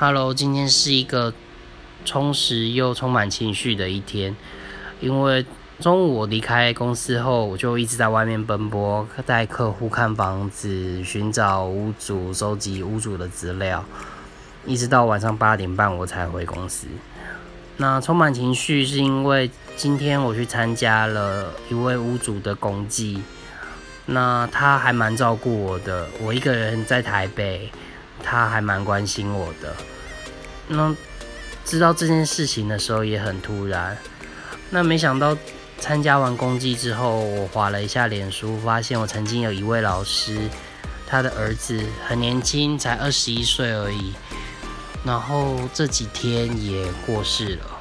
Hello，今天是一个充实又充满情绪的一天，因为中午我离开公司后，我就一直在外面奔波，带客户看房子，寻找屋主，收集屋主的资料，一直到晚上八点半我才回公司。那充满情绪是因为今天我去参加了一位屋主的公祭，那他还蛮照顾我的，我一个人在台北。他还蛮关心我的，那知道这件事情的时候也很突然。那没想到参加完公祭之后，我划了一下脸书，发现我曾经有一位老师，他的儿子很年轻，才二十一岁而已，然后这几天也过世了。